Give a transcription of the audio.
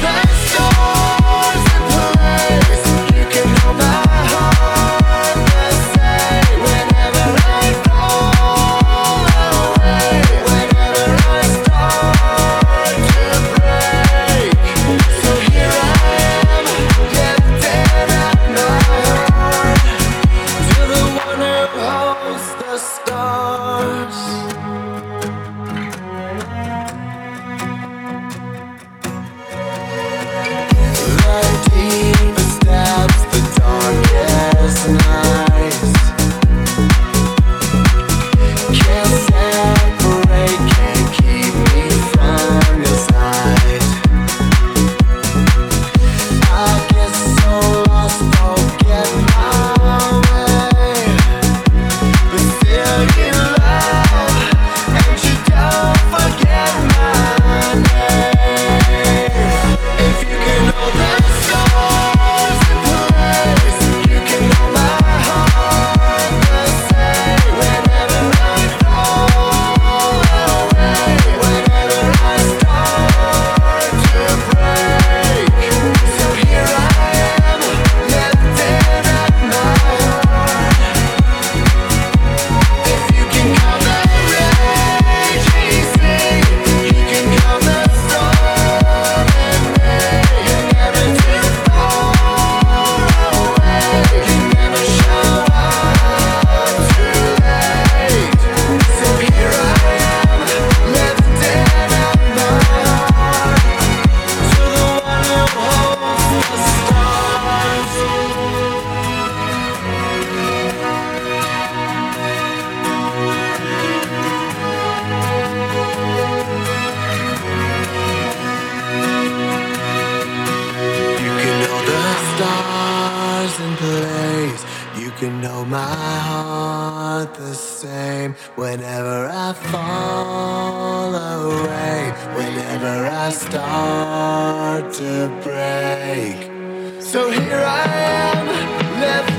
더 can know my heart the same whenever I fall away, whenever I start to break. So here I am, left.